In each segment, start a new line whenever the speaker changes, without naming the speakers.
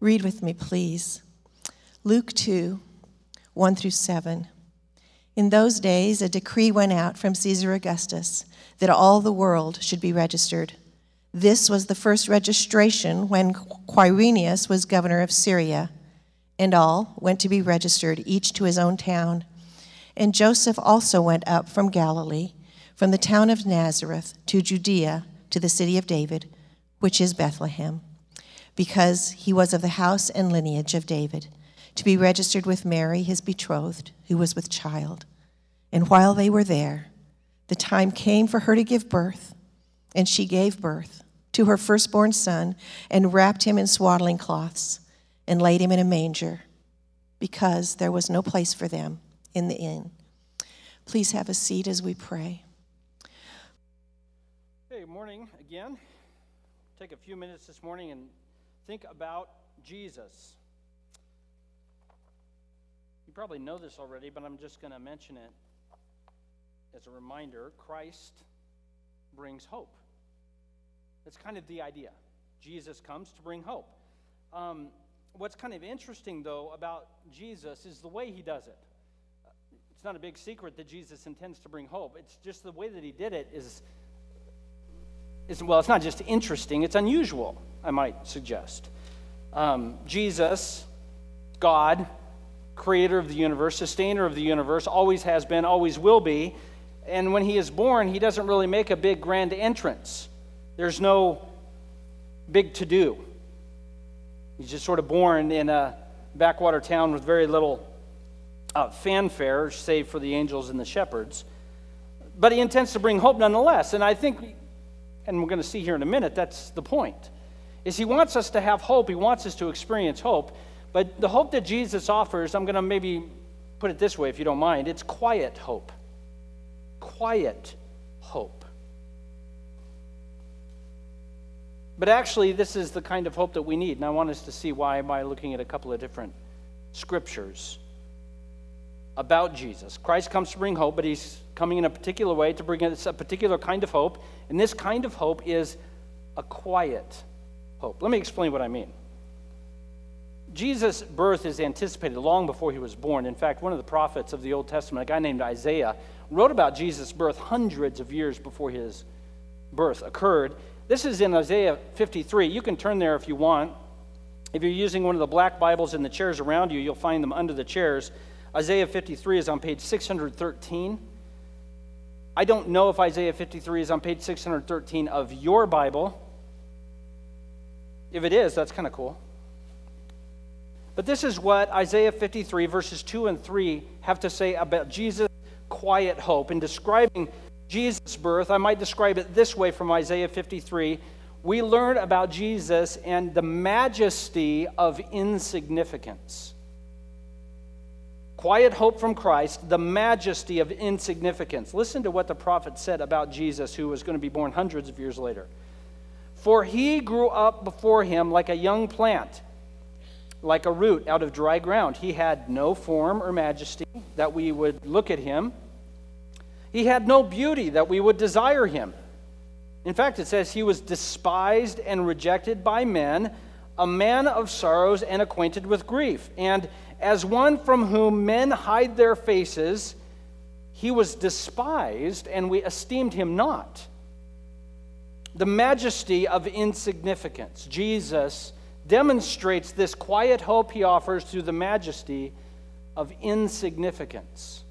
Read with me, please. Luke 2 1 through 7. In those days, a decree went out from Caesar Augustus that all the world should be registered. This was the first registration when Quirinius was governor of Syria, and all went to be registered, each to his own town. And Joseph also went up from Galilee, from the town of Nazareth to Judea, to the city of David, which is Bethlehem because he was of the house and lineage of David, to be registered with Mary, his betrothed, who was with child. And while they were there, the time came for her to give birth, and she gave birth to her firstborn son, and wrapped him in swaddling cloths, and laid him in a manger, because there was no place for them in the inn. Please have a seat as we pray.
Hey, morning again. Take a few minutes this morning and think about Jesus. You probably know this already, but I'm just going to mention it as a reminder. Christ brings hope. That's kind of the idea. Jesus comes to bring hope. Um, what's kind of interesting, though, about Jesus is the way he does it. It's not a big secret that Jesus intends to bring hope. It's just the way that he did it is, well, it's not just interesting, it's unusual. I might suggest. Um, Jesus, God, creator of the universe, sustainer of the universe, always has been, always will be. And when he is born, he doesn't really make a big grand entrance. There's no big to do. He's just sort of born in a backwater town with very little uh, fanfare, save for the angels and the shepherds. But he intends to bring hope nonetheless. And I think, and we're going to see here in a minute, that's the point is he wants us to have hope. He wants us to experience hope. But the hope that Jesus offers, I'm going to maybe put it this way if you don't mind, it's quiet hope. Quiet hope. But actually, this is the kind of hope that we need. And I want us to see why by looking at a couple of different scriptures about Jesus. Christ comes to bring hope, but he's coming in a particular way to bring us a particular kind of hope. And this kind of hope is a quiet hope. Let me explain what I mean. Jesus' birth is anticipated long before he was born. In fact, one of the prophets of the Old Testament, a guy named Isaiah, wrote about Jesus' birth hundreds of years before his birth occurred. This is in Isaiah 53. You can turn there if you want. If you're using one of the black Bibles in the chairs around you, you'll find them under the chairs. Isaiah 53 is on page 613. I don't know if Isaiah 53 is on page 613 of your Bible. If it is, that's kind of cool. But this is what Isaiah 53, verses 2 and 3, have to say about Jesus' quiet hope. In describing Jesus' birth, I might describe it this way from Isaiah 53 we learn about Jesus and the majesty of insignificance. Quiet hope from Christ, the majesty of insignificance. Listen to what the prophet said about Jesus, who was going to be born hundreds of years later. For he grew up before him like a young plant, like a root out of dry ground. He had no form or majesty that we would look at him. He had no beauty that we would desire him. In fact, it says he was despised and rejected by men, a man of sorrows and acquainted with grief. And as one from whom men hide their faces, he was despised, and we esteemed him not the majesty of insignificance. Jesus demonstrates this quiet hope he offers through the majesty of insignificance.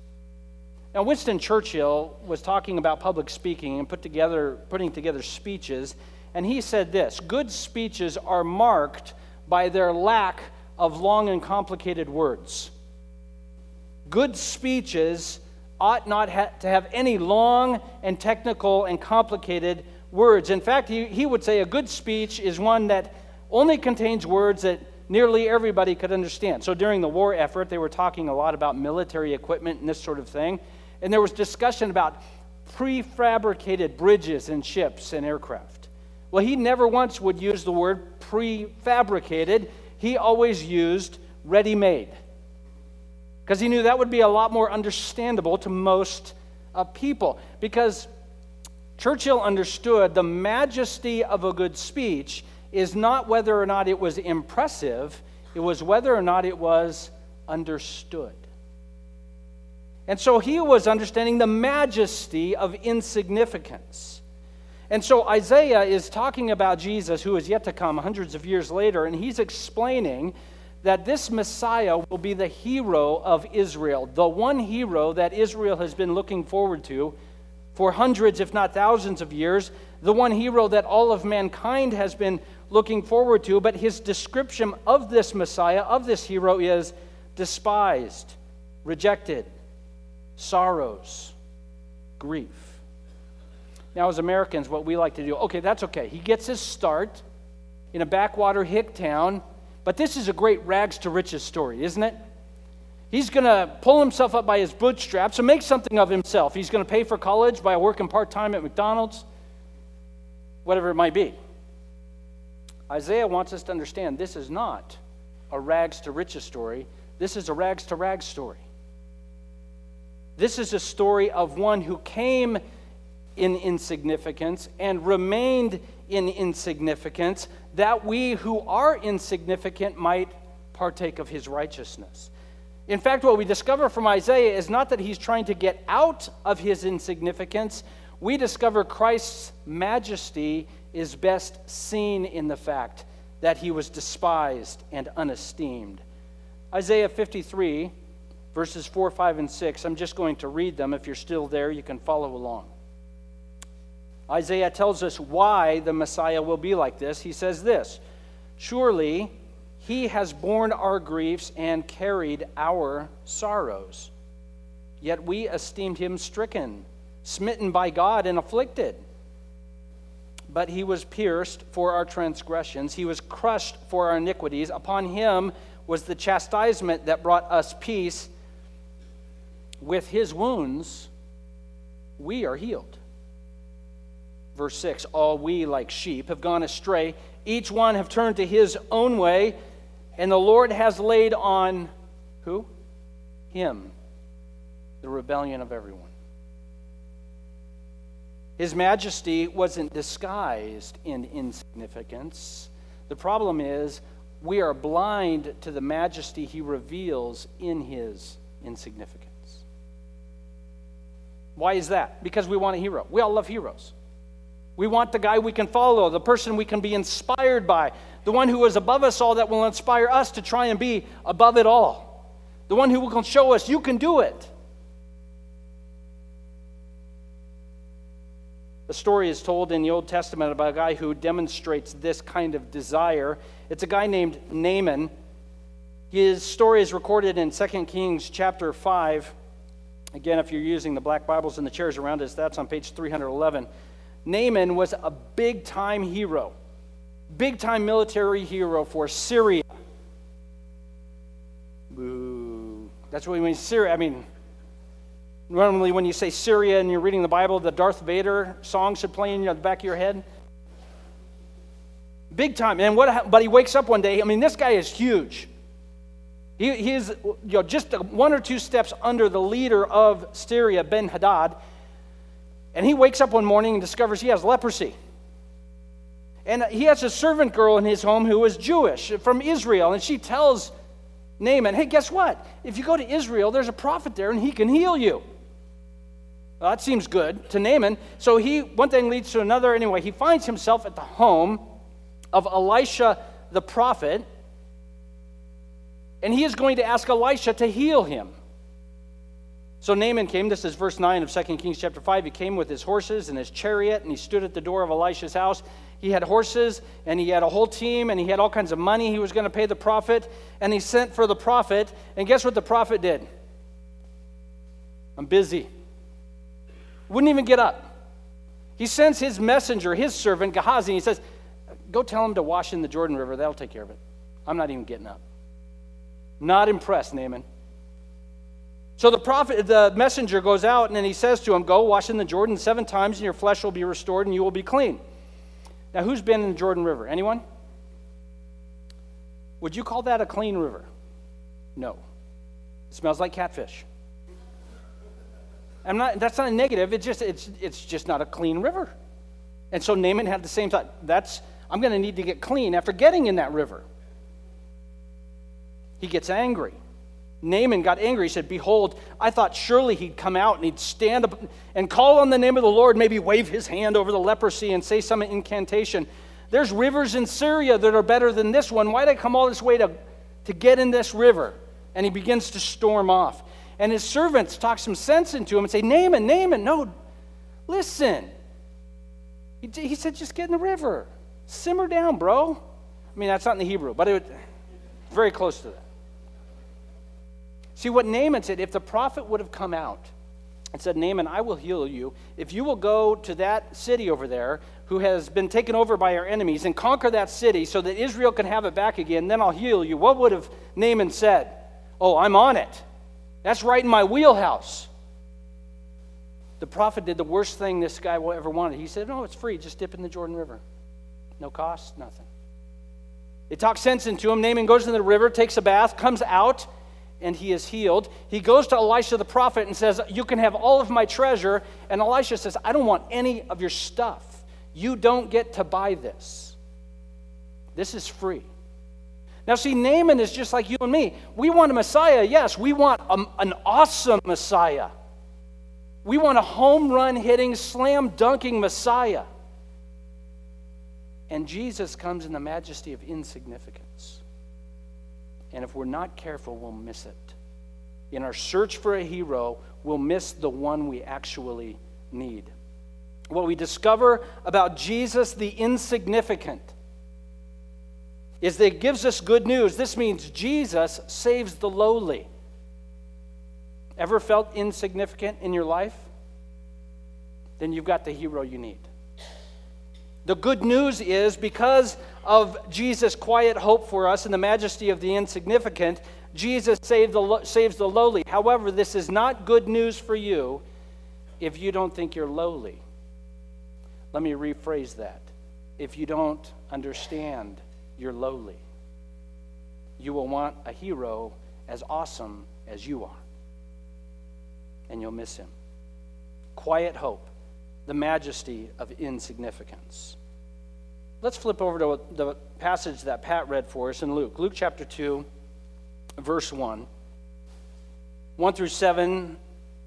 Now, Winston Churchill was talking about public speaking and put together, putting together speeches, and he said this Good speeches are marked by their lack of long and complicated words. Good speeches ought not ha- to have any long and technical and complicated words. In fact, he, he would say a good speech is one that only contains words that nearly everybody could understand. So during the war effort, they were talking a lot about military equipment and this sort of thing. And there was discussion about prefabricated bridges and ships and aircraft. Well, he never once would use the word prefabricated, he always used ready made. Because he knew that would be a lot more understandable to most uh, people. Because Churchill understood the majesty of a good speech is not whether or not it was impressive, it was whether or not it was understood. And so he was understanding the majesty of insignificance. And so Isaiah is talking about Jesus, who is yet to come hundreds of years later, and he's explaining that this Messiah will be the hero of Israel, the one hero that Israel has been looking forward to for hundreds, if not thousands of years, the one hero that all of mankind has been looking forward to. But his description of this Messiah, of this hero, is despised, rejected, sorrows, grief. Now, as Americans, what we like to do, okay, that's okay. He gets his start in a backwater hick town, but this is a great rags to riches story, isn't it? He's going to pull himself up by his bootstraps and make something of himself. He's going to pay for college by working part time at McDonald's, whatever it might be. Isaiah wants us to understand this is not a rags to riches story, this is a rags to rags story. This is a story of one who came in insignificance and remained in insignificance, that we who are insignificant might partake of his righteousness. In fact, what we discover from Isaiah is not that he's trying to get out of his insignificance. We discover Christ's majesty is best seen in the fact that he was despised and unesteemed. Isaiah 53, verses 4, 5, and 6. I'm just going to read them. If you're still there, you can follow along. Isaiah tells us why the Messiah will be like this. He says this Surely he has borne our griefs and carried our sorrows. Yet we esteemed him stricken, smitten by God, and afflicted. But he was pierced for our transgressions, he was crushed for our iniquities. Upon him was the chastisement that brought us peace with his wounds, we are healed. Verse 6 All we, like sheep, have gone astray. Each one have turned to his own way, and the Lord has laid on who? Him, the rebellion of everyone. His majesty wasn't disguised in insignificance. The problem is, we are blind to the majesty he reveals in his insignificance. Why is that? Because we want a hero. We all love heroes. We want the guy we can follow, the person we can be inspired by, the one who is above us all that will inspire us to try and be above it all, the one who will show us you can do it. A story is told in the Old Testament about a guy who demonstrates this kind of desire. It's a guy named Naaman. His story is recorded in 2 Kings chapter 5. Again, if you're using the black Bibles in the chairs around us, that's on page 311. Naaman was a big time hero, big time military hero for Syria. That's what we mean, Syria. I mean, normally when you say Syria and you're reading the Bible, the Darth Vader song should play in the back of your head. Big time. And what, but he wakes up one day. I mean, this guy is huge. He, he is you know, just one or two steps under the leader of Syria, Ben Hadad. And he wakes up one morning and discovers he has leprosy. And he has a servant girl in his home who is Jewish from Israel. And she tells Naaman, hey, guess what? If you go to Israel, there's a prophet there and he can heal you. Well, that seems good to Naaman. So he, one thing leads to another. Anyway, he finds himself at the home of Elisha the prophet and he is going to ask Elisha to heal him. So Naaman came, this is verse 9 of 2 Kings chapter 5. He came with his horses and his chariot, and he stood at the door of Elisha's house. He had horses, and he had a whole team, and he had all kinds of money he was going to pay the prophet. And he sent for the prophet, and guess what the prophet did? I'm busy. Wouldn't even get up. He sends his messenger, his servant, Gehazi, and he says, Go tell him to wash in the Jordan River. That'll take care of it. I'm not even getting up. Not impressed, Naaman. So the prophet, the messenger goes out and then he says to him, Go wash in the Jordan seven times, and your flesh will be restored and you will be clean. Now, who's been in the Jordan River? Anyone? Would you call that a clean river? No. It smells like catfish. I'm not, that's not a negative. It's just, it's, it's just not a clean river. And so Naaman had the same thought. That's, I'm going to need to get clean after getting in that river. He gets angry. Naaman got angry. He said, Behold, I thought surely he'd come out and he'd stand up and call on the name of the Lord, maybe wave his hand over the leprosy and say some incantation. There's rivers in Syria that are better than this one. Why'd I come all this way to, to get in this river? And he begins to storm off. And his servants talk some sense into him and say, Naaman, Naaman, no, listen. He, he said, just get in the river. Simmer down, bro. I mean, that's not in the Hebrew, but it very close to that. See what Naaman said, if the prophet would have come out and said, Naaman, I will heal you. If you will go to that city over there who has been taken over by our enemies and conquer that city so that Israel can have it back again, then I'll heal you. What would have Naaman said? Oh, I'm on it. That's right in my wheelhouse. The prophet did the worst thing this guy ever wanted. He said, No, it's free. Just dip in the Jordan River. No cost, nothing. They talks sense into him. Naaman goes in the river, takes a bath, comes out, and he is healed. He goes to Elisha the prophet and says, You can have all of my treasure. And Elisha says, I don't want any of your stuff. You don't get to buy this. This is free. Now, see, Naaman is just like you and me. We want a Messiah, yes. We want a, an awesome Messiah. We want a home run hitting, slam dunking Messiah. And Jesus comes in the majesty of insignificance. And if we're not careful, we'll miss it. In our search for a hero, we'll miss the one we actually need. What we discover about Jesus, the insignificant, is that it gives us good news. This means Jesus saves the lowly. Ever felt insignificant in your life? Then you've got the hero you need. The good news is because of Jesus' quiet hope for us and the majesty of the insignificant, Jesus the, saves the lowly. However, this is not good news for you if you don't think you're lowly. Let me rephrase that. If you don't understand you're lowly, you will want a hero as awesome as you are, and you'll miss him. Quiet hope, the majesty of insignificance. Let's flip over to the passage that Pat read for us in Luke. Luke chapter 2, verse 1. 1 through 7,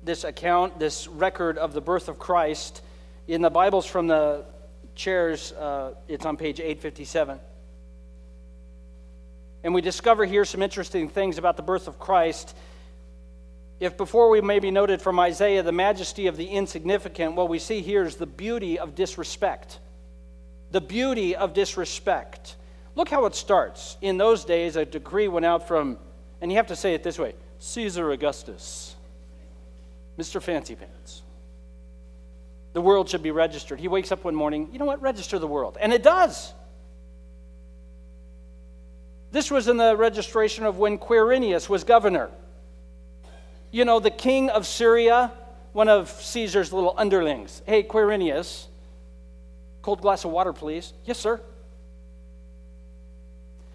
this account, this record of the birth of Christ. In the Bibles from the chairs, uh, it's on page 857. And we discover here some interesting things about the birth of Christ. If before we maybe noted from Isaiah the majesty of the insignificant, what we see here is the beauty of disrespect the beauty of disrespect. Look how it starts. In those days, a decree went out from, and you have to say it this way Caesar Augustus, Mr. Fancy Pants. The world should be registered. He wakes up one morning, you know what? Register the world. And it does. This was in the registration of when Quirinius was governor. You know, the king of Syria, one of Caesar's little underlings. Hey, Quirinius, Cold glass of water, please. Yes, sir.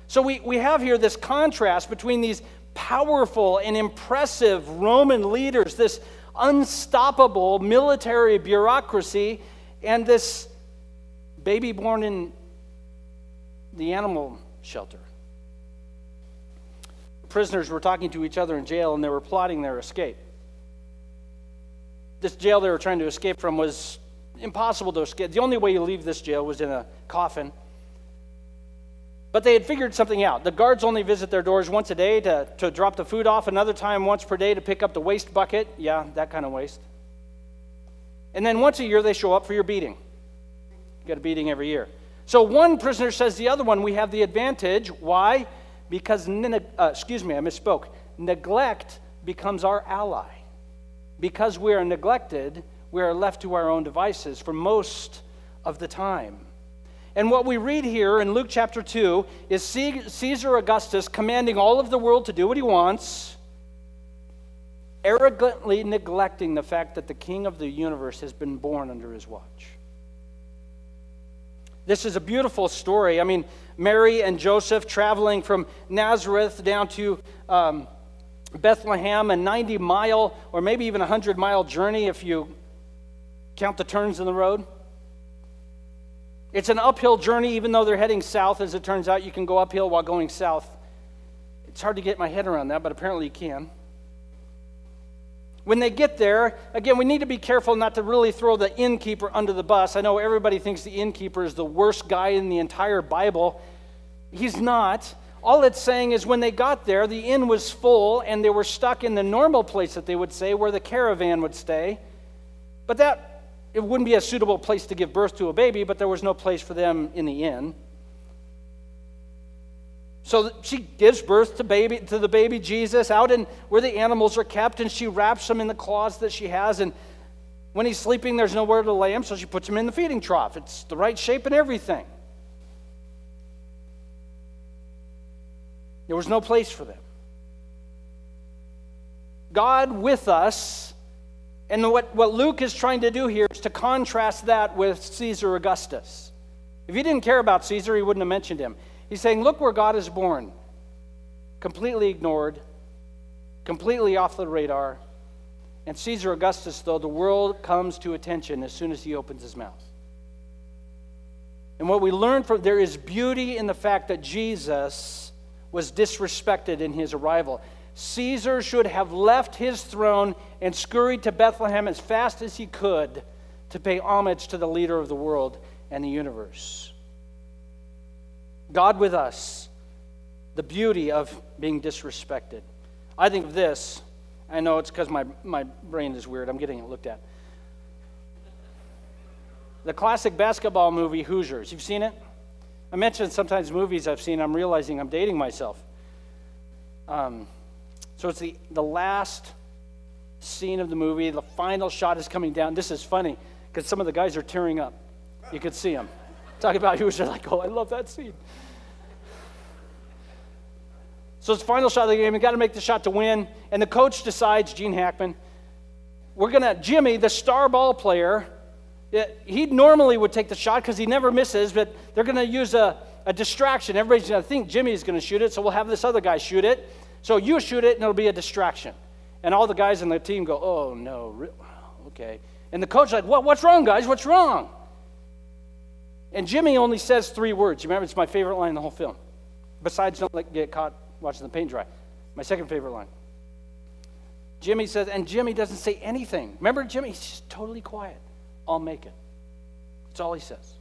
So we, we have here this contrast between these powerful and impressive Roman leaders, this unstoppable military bureaucracy, and this baby born in the animal shelter. Prisoners were talking to each other in jail and they were plotting their escape. This jail they were trying to escape from was impossible to escape. The only way you leave this jail was in a coffin. But they had figured something out. The guards only visit their doors once a day to, to drop the food off, another time once per day to pick up the waste bucket. Yeah, that kind of waste. And then once a year they show up for your beating. You get a beating every year. So one prisoner says the other one, we have the advantage. Why? Because, uh, excuse me, I misspoke. Neglect becomes our ally. Because we are neglected, we are left to our own devices for most of the time. And what we read here in Luke chapter 2 is Caesar Augustus commanding all of the world to do what he wants, arrogantly neglecting the fact that the king of the universe has been born under his watch. This is a beautiful story. I mean, Mary and Joseph traveling from Nazareth down to um, Bethlehem, a 90 mile or maybe even a 100 mile journey if you count the turns in the road. It's an uphill journey, even though they're heading south. As it turns out, you can go uphill while going south. It's hard to get my head around that, but apparently you can. When they get there, again, we need to be careful not to really throw the innkeeper under the bus. I know everybody thinks the innkeeper is the worst guy in the entire Bible. He's not. All it's saying is when they got there, the inn was full and they were stuck in the normal place that they would say where the caravan would stay. But that it wouldn't be a suitable place to give birth to a baby, but there was no place for them in the inn. So she gives birth to baby to the baby Jesus out in where the animals are kept, and she wraps him in the cloths that she has. And when he's sleeping, there's nowhere to lay him, so she puts him in the feeding trough. It's the right shape and everything. There was no place for them. God with us, and what, what Luke is trying to do here is to contrast that with Caesar Augustus. If he didn't care about Caesar, he wouldn't have mentioned him. He's saying, Look where God is born. Completely ignored, completely off the radar. And Caesar Augustus, though, the world comes to attention as soon as he opens his mouth. And what we learn from there is beauty in the fact that Jesus was disrespected in his arrival. Caesar should have left his throne and scurried to Bethlehem as fast as he could to pay homage to the leader of the world and the universe. God with us, the beauty of being disrespected. I think of this, I know it's because my, my brain is weird, I'm getting it looked at. The classic basketball movie Hoosiers, you've seen it? I mentioned sometimes movies I've seen, I'm realizing I'm dating myself. Um, so it's the, the last scene of the movie, the final shot is coming down. This is funny because some of the guys are tearing up. You could see them. Talk about who's like, oh, I love that scene. So it's the final shot of the game. You got to make the shot to win. And the coach decides, Gene Hackman, we're going to, Jimmy, the star ball player, eh, he normally would take the shot because he never misses, but they're going to use a, a distraction. Everybody's going to think Jimmy's going to shoot it, so we'll have this other guy shoot it. So you shoot it, and it'll be a distraction. And all the guys on the team go, oh, no, okay. And the coach's like, what, what's wrong, guys? What's wrong? And Jimmy only says three words. You remember, it's my favorite line in the whole film. Besides, don't let, get caught watching the paint dry. My second favorite line. Jimmy says, and Jimmy doesn't say anything. Remember Jimmy? He's just totally quiet. I'll make it. That's all he says.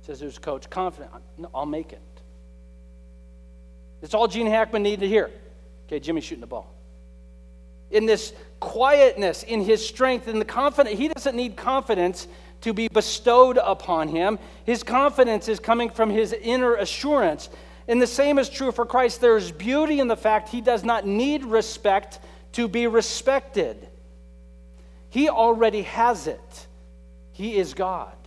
He says there's coach, confident, I'll make it. That's all Gene Hackman needed to hear. Okay, Jimmy's shooting the ball. In this quietness, in his strength, in the confidence, he doesn't need confidence to be bestowed upon him. His confidence is coming from his inner assurance. And the same is true for Christ. There is beauty in the fact he does not need respect to be respected, he already has it. He is God.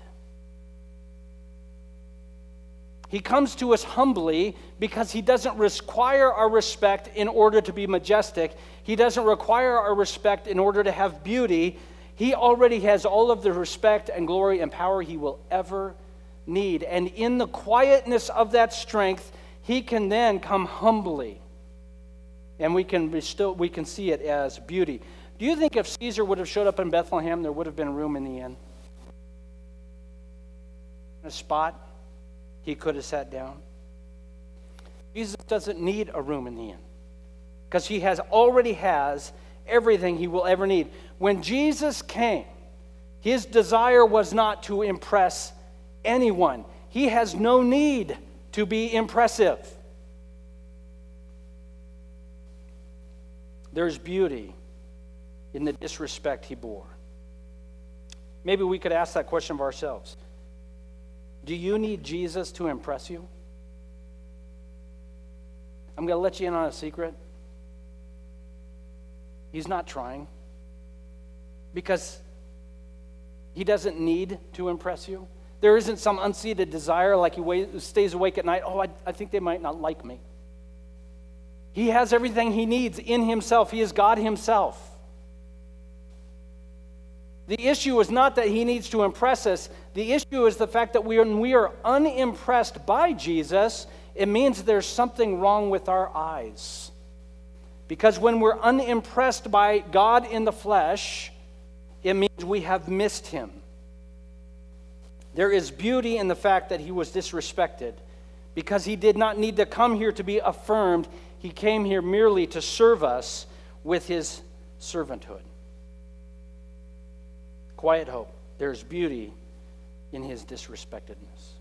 He comes to us humbly because he doesn't require our respect in order to be majestic. He doesn't require our respect in order to have beauty. He already has all of the respect and glory and power he will ever need. And in the quietness of that strength, he can then come humbly. And we can, bestow, we can see it as beauty. Do you think if Caesar would have showed up in Bethlehem, there would have been room in the inn? a spot he could have sat down. Jesus doesn't need a room in the inn because he has already has everything he will ever need. When Jesus came, his desire was not to impress anyone. He has no need to be impressive. There's beauty in the disrespect he bore. Maybe we could ask that question of ourselves. Do you need Jesus to impress you? I'm going to let you in on a secret. He's not trying because he doesn't need to impress you. There isn't some unseated desire like he stays awake at night. Oh, I, I think they might not like me. He has everything he needs in himself. He is God himself. The issue is not that he needs to impress us. The issue is the fact that when we are unimpressed by Jesus, it means there's something wrong with our eyes. Because when we're unimpressed by God in the flesh, it means we have missed him. There is beauty in the fact that he was disrespected because he did not need to come here to be affirmed. He came here merely to serve us with his servanthood. Quiet hope. There's beauty in his disrespectedness.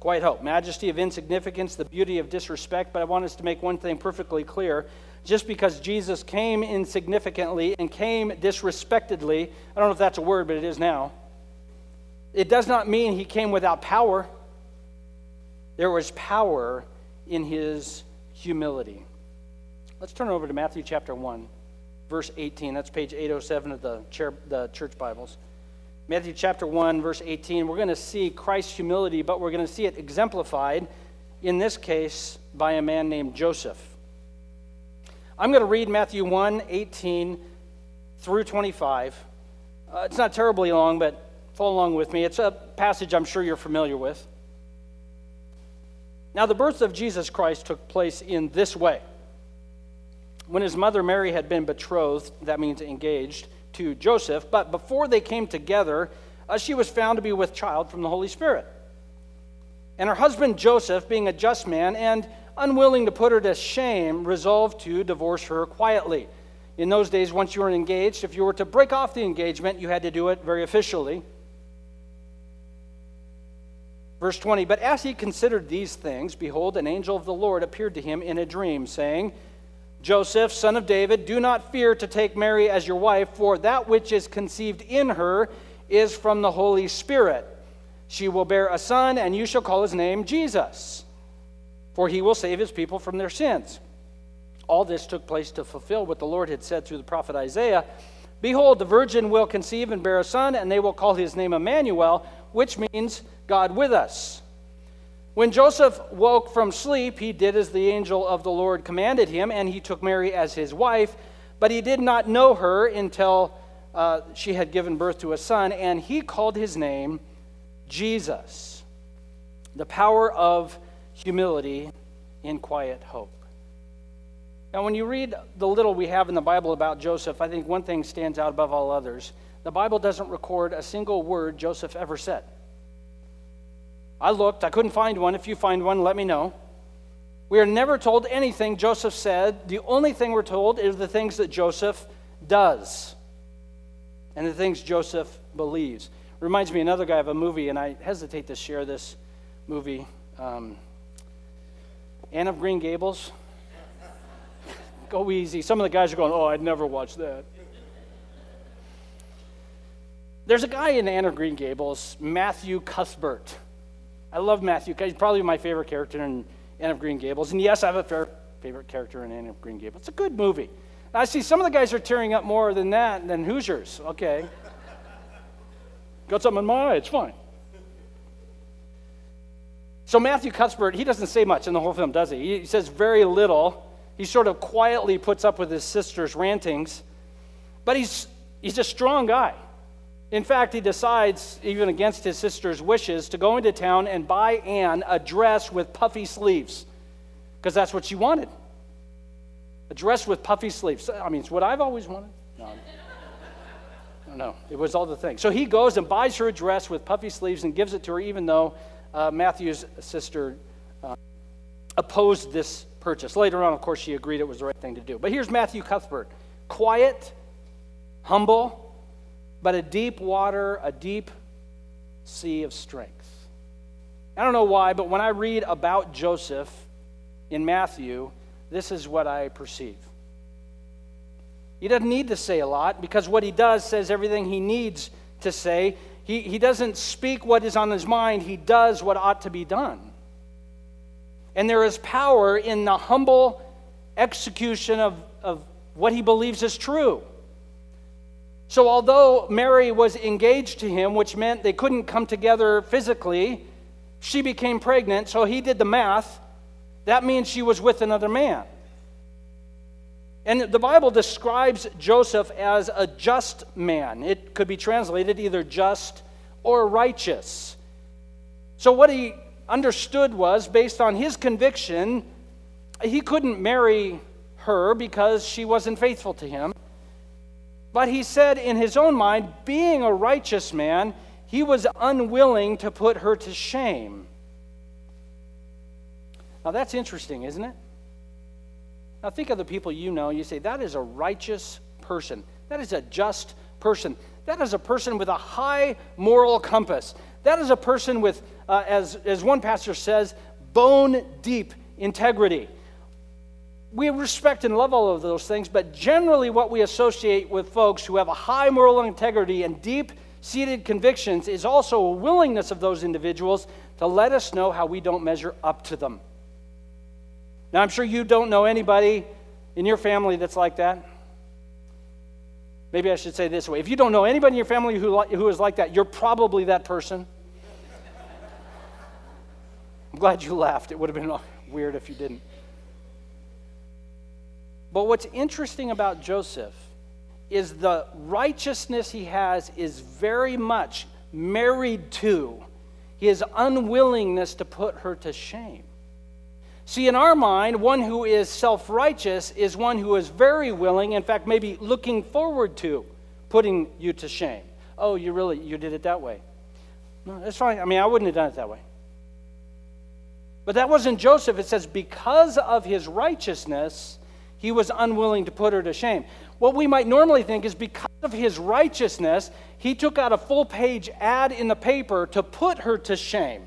Quiet hope. Majesty of insignificance, the beauty of disrespect. But I want us to make one thing perfectly clear. Just because Jesus came insignificantly and came disrespectedly, I don't know if that's a word, but it is now, it does not mean he came without power. There was power in his humility. Let's turn over to Matthew chapter 1, verse 18. That's page 807 of the, chair, the church Bibles. Matthew chapter 1, verse 18. We're going to see Christ's humility, but we're going to see it exemplified, in this case, by a man named Joseph. I'm going to read Matthew 1, 18 through 25. Uh, it's not terribly long, but follow along with me. It's a passage I'm sure you're familiar with. Now, the birth of Jesus Christ took place in this way. When his mother Mary had been betrothed, that means engaged, to Joseph, but before they came together, uh, she was found to be with child from the Holy Spirit. And her husband Joseph, being a just man and unwilling to put her to shame, resolved to divorce her quietly. In those days, once you were engaged, if you were to break off the engagement, you had to do it very officially. Verse 20 But as he considered these things, behold, an angel of the Lord appeared to him in a dream, saying, Joseph, son of David, do not fear to take Mary as your wife, for that which is conceived in her is from the Holy Spirit. She will bear a son, and you shall call his name Jesus, for he will save his people from their sins. All this took place to fulfill what the Lord had said through the prophet Isaiah Behold, the virgin will conceive and bear a son, and they will call his name Emmanuel, which means God with us. When Joseph woke from sleep, he did as the angel of the Lord commanded him, and he took Mary as his wife. But he did not know her until uh, she had given birth to a son, and he called his name Jesus. The power of humility in quiet hope. Now, when you read the little we have in the Bible about Joseph, I think one thing stands out above all others. The Bible doesn't record a single word Joseph ever said. I looked, I couldn't find one. If you find one, let me know. We are never told anything Joseph said. The only thing we're told is the things that Joseph does and the things Joseph believes. Reminds me another guy of a movie, and I hesitate to share this movie. Um, Anne of Green Gables. Go easy. Some of the guys are going, Oh, I'd never watch that. There's a guy in Anne of Green Gables, Matthew Cuthbert. I love Matthew. He's probably my favorite character in Anne of Green Gables. And yes, I have a favorite character in Anne of Green Gables. It's a good movie. I see some of the guys are tearing up more than that than Hoosiers. Okay. Got something in my eye. It's fine. So Matthew Cuthbert, he doesn't say much in the whole film, does he? He says very little. He sort of quietly puts up with his sister's rantings. But he's, he's a strong guy. In fact, he decides, even against his sister's wishes, to go into town and buy Anne a dress with puffy sleeves, because that's what she wanted. A dress with puffy sleeves. I mean, it's what I've always wanted. No, no, it was all the thing. So he goes and buys her a dress with puffy sleeves and gives it to her, even though uh, Matthew's sister uh, opposed this purchase. Later on, of course, she agreed it was the right thing to do. But here's Matthew Cuthbert quiet, humble, but a deep water, a deep sea of strength. I don't know why, but when I read about Joseph in Matthew, this is what I perceive. He doesn't need to say a lot because what he does says everything he needs to say. He, he doesn't speak what is on his mind, he does what ought to be done. And there is power in the humble execution of, of what he believes is true. So, although Mary was engaged to him, which meant they couldn't come together physically, she became pregnant, so he did the math. That means she was with another man. And the Bible describes Joseph as a just man. It could be translated either just or righteous. So, what he understood was, based on his conviction, he couldn't marry her because she wasn't faithful to him. But he said in his own mind, being a righteous man, he was unwilling to put her to shame. Now that's interesting, isn't it? Now think of the people you know. You say, that is a righteous person. That is a just person. That is a person with a high moral compass. That is a person with, uh, as, as one pastor says, bone deep integrity. We respect and love all of those things, but generally, what we associate with folks who have a high moral integrity and deep seated convictions is also a willingness of those individuals to let us know how we don't measure up to them. Now, I'm sure you don't know anybody in your family that's like that. Maybe I should say this way if you don't know anybody in your family who, who is like that, you're probably that person. I'm glad you laughed. It would have been weird if you didn't. But what's interesting about Joseph is the righteousness he has is very much married to his unwillingness to put her to shame. See, in our mind, one who is self righteous is one who is very willing, in fact, maybe looking forward to putting you to shame. Oh, you really, you did it that way. No, that's fine. I mean, I wouldn't have done it that way. But that wasn't Joseph. It says, because of his righteousness, he was unwilling to put her to shame. What we might normally think is because of his righteousness, he took out a full page ad in the paper to put her to shame.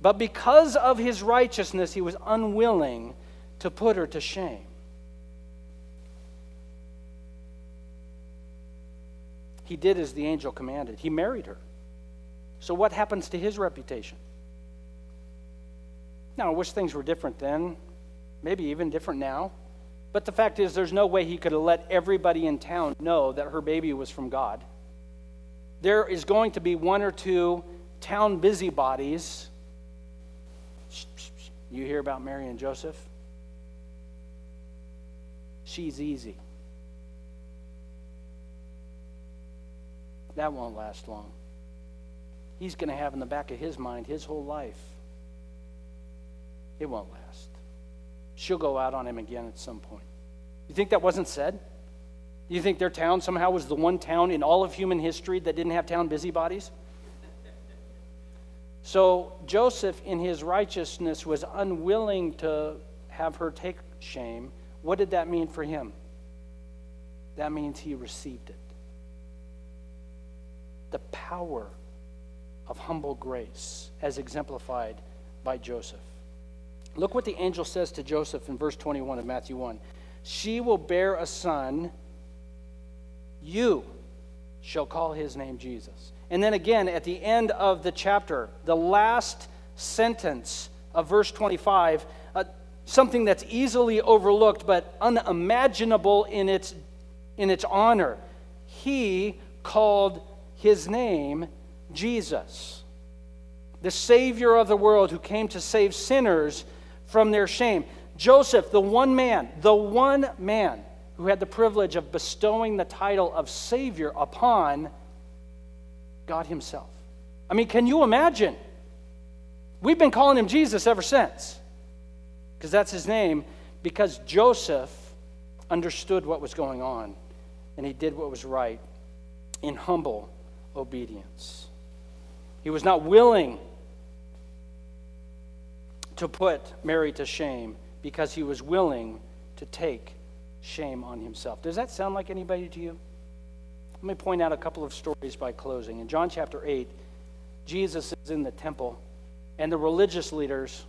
But because of his righteousness, he was unwilling to put her to shame. He did as the angel commanded. He married her. So, what happens to his reputation? Now, I wish things were different then, maybe even different now. But the fact is, there's no way he could have let everybody in town know that her baby was from God. There is going to be one or two town busybodies you hear about Mary and Joseph? She's easy. That won't last long. He's going to have in the back of his mind his whole life. It won't last. She'll go out on him again at some point. You think that wasn't said? You think their town somehow was the one town in all of human history that didn't have town busybodies? So Joseph, in his righteousness, was unwilling to have her take shame. What did that mean for him? That means he received it. The power of humble grace, as exemplified by Joseph. Look what the angel says to Joseph in verse 21 of Matthew 1. She will bear a son. You shall call his name Jesus. And then again, at the end of the chapter, the last sentence of verse 25, uh, something that's easily overlooked but unimaginable in its, in its honor. He called his name Jesus, the Savior of the world who came to save sinners from their shame. Joseph, the one man, the one man who had the privilege of bestowing the title of Savior upon God Himself. I mean, can you imagine? We've been calling him Jesus ever since, because that's his name, because Joseph understood what was going on and he did what was right in humble obedience. He was not willing to put Mary to shame because he was willing to take shame on himself. Does that sound like anybody to you? Let me point out a couple of stories by closing. In John chapter 8, Jesus is in the temple, and the religious leaders,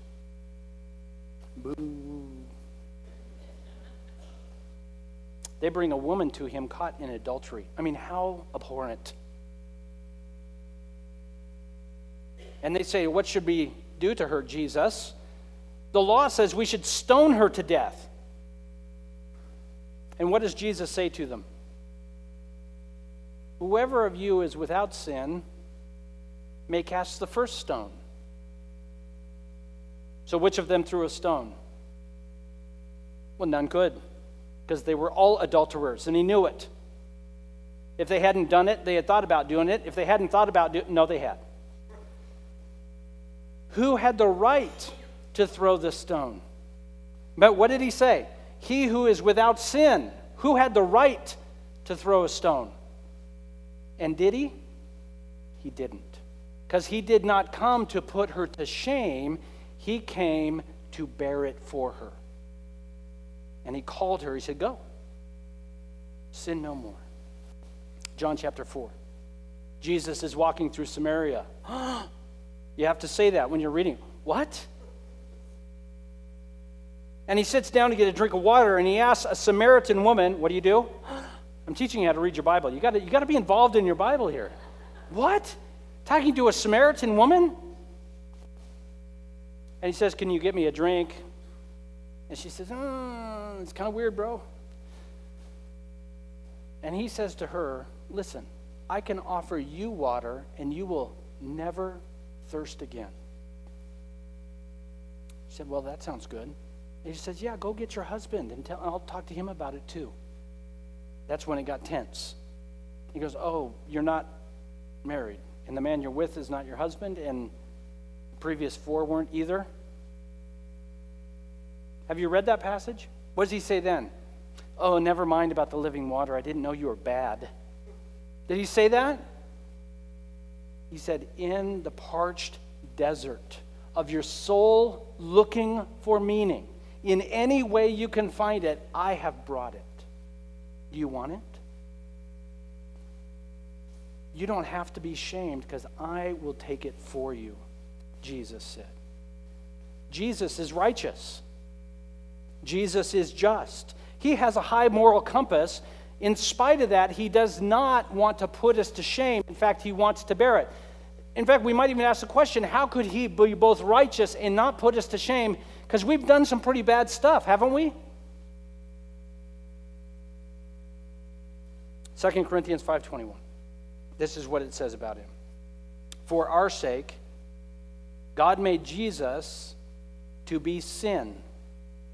boo, they bring a woman to him caught in adultery. I mean, how abhorrent. And they say, What should we do to her, Jesus? The law says we should stone her to death. And what does Jesus say to them? Whoever of you is without sin may cast the first stone. So, which of them threw a stone? Well, none could, because they were all adulterers, and he knew it. If they hadn't done it, they had thought about doing it. If they hadn't thought about doing it, no, they had. Who had the right to throw the stone? But what did he say? He who is without sin. Who had the right to throw a stone? And did he? He didn't. Because he did not come to put her to shame, he came to bear it for her. And he called her, he said, Go, sin no more. John chapter 4. Jesus is walking through Samaria. you have to say that when you're reading. What? And he sits down to get a drink of water and he asks a Samaritan woman, What do you do? I'm teaching you how to read your Bible. You got you to be involved in your Bible here. What? Talking to a Samaritan woman? And he says, Can you get me a drink? And she says, oh, It's kind of weird, bro. And he says to her, Listen, I can offer you water and you will never thirst again. She said, Well, that sounds good. And he says, Yeah, go get your husband and tell, I'll talk to him about it too. That's when it got tense. He goes, Oh, you're not married, and the man you're with is not your husband, and the previous four weren't either. Have you read that passage? What does he say then? Oh, never mind about the living water. I didn't know you were bad. Did he say that? He said, In the parched desert of your soul looking for meaning, in any way you can find it, I have brought it. Do you want it? You don't have to be shamed because I will take it for you, Jesus said. Jesus is righteous. Jesus is just. He has a high moral compass. In spite of that, he does not want to put us to shame. In fact, he wants to bear it. In fact, we might even ask the question how could he be both righteous and not put us to shame? Because we've done some pretty bad stuff, haven't we? 2 Corinthians 5:21. This is what it says about him. For our sake God made Jesus to be sin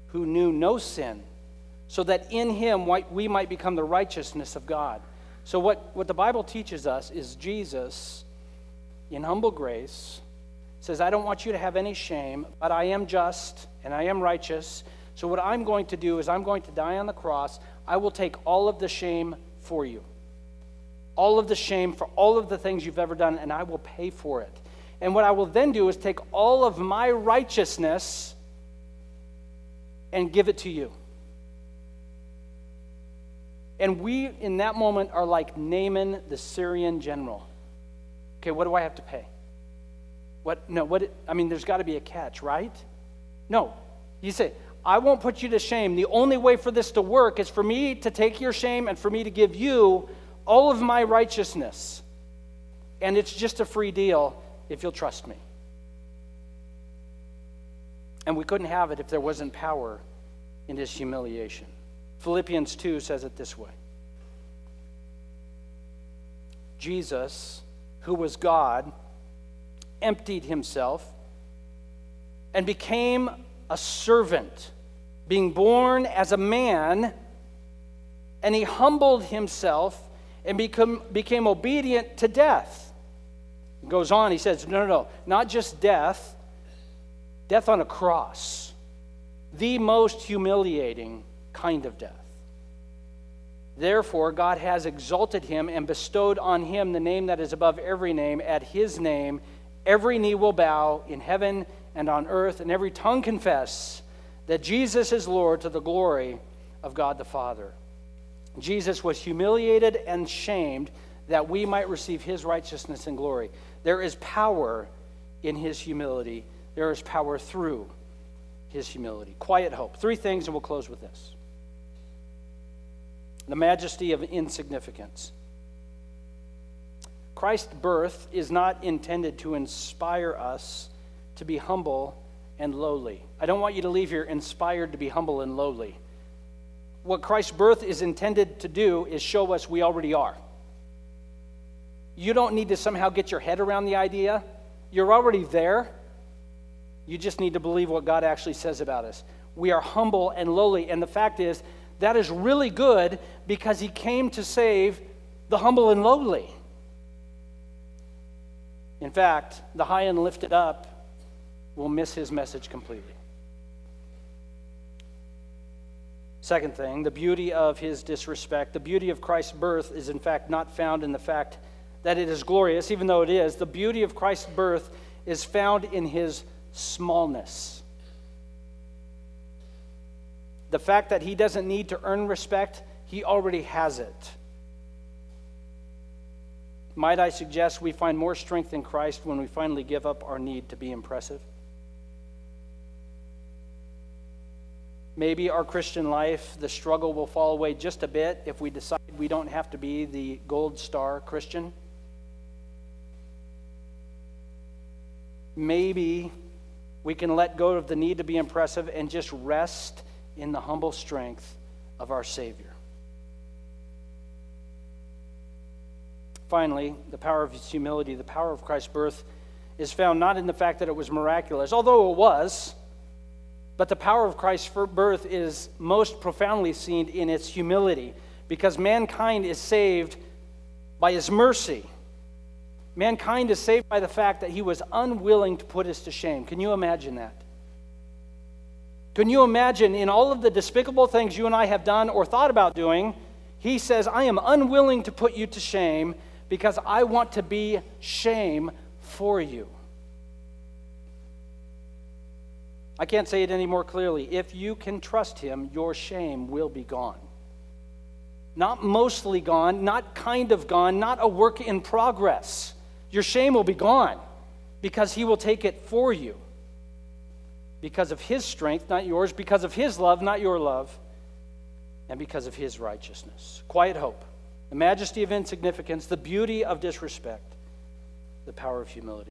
who knew no sin so that in him we might become the righteousness of God. So what, what the Bible teaches us is Jesus in humble grace says, I don't want you to have any shame, but I am just and I am righteous. So what I'm going to do is I'm going to die on the cross. I will take all of the shame for you. All of the shame for all of the things you've ever done, and I will pay for it. And what I will then do is take all of my righteousness and give it to you. And we, in that moment, are like Naaman, the Syrian general. Okay, what do I have to pay? What? No, what? I mean, there's got to be a catch, right? No. You say, I won't put you to shame. The only way for this to work is for me to take your shame and for me to give you all of my righteousness. And it's just a free deal if you'll trust me. And we couldn't have it if there wasn't power in his humiliation. Philippians 2 says it this way Jesus, who was God, emptied himself and became a servant, being born as a man, and he humbled himself and become, became obedient to death. He goes on, he says, No, no, no, not just death, death on a cross, the most humiliating kind of death. Therefore, God has exalted him and bestowed on him the name that is above every name. At his name, every knee will bow in heaven and on earth, and every tongue confess that Jesus is Lord to the glory of God the Father. Jesus was humiliated and shamed that we might receive his righteousness and glory. There is power in his humility, there is power through his humility. Quiet hope. Three things, and we'll close with this the majesty of insignificance. Christ's birth is not intended to inspire us to be humble and lowly. I don't want you to leave here inspired to be humble and lowly. What Christ's birth is intended to do is show us we already are. You don't need to somehow get your head around the idea. You're already there. You just need to believe what God actually says about us. We are humble and lowly. And the fact is, that is really good because he came to save the humble and lowly. In fact, the high and lifted up will miss his message completely. Second thing, the beauty of his disrespect. The beauty of Christ's birth is, in fact, not found in the fact that it is glorious, even though it is, the beauty of Christ's birth is found in his smallness. The fact that he doesn't need to earn respect, he already has it. Might I suggest we find more strength in Christ when we finally give up our need to be impressive? Maybe our Christian life, the struggle will fall away just a bit if we decide we don't have to be the gold star Christian. Maybe we can let go of the need to be impressive and just rest in the humble strength of our Savior. Finally, the power of his humility, the power of Christ's birth, is found not in the fact that it was miraculous, although it was. But the power of Christ's birth is most profoundly seen in its humility because mankind is saved by his mercy. Mankind is saved by the fact that he was unwilling to put us to shame. Can you imagine that? Can you imagine in all of the despicable things you and I have done or thought about doing, he says, I am unwilling to put you to shame because I want to be shame for you. I can't say it any more clearly. If you can trust him, your shame will be gone. Not mostly gone, not kind of gone, not a work in progress. Your shame will be gone because he will take it for you. Because of his strength, not yours, because of his love, not your love, and because of his righteousness. Quiet hope, the majesty of insignificance, the beauty of disrespect, the power of humility.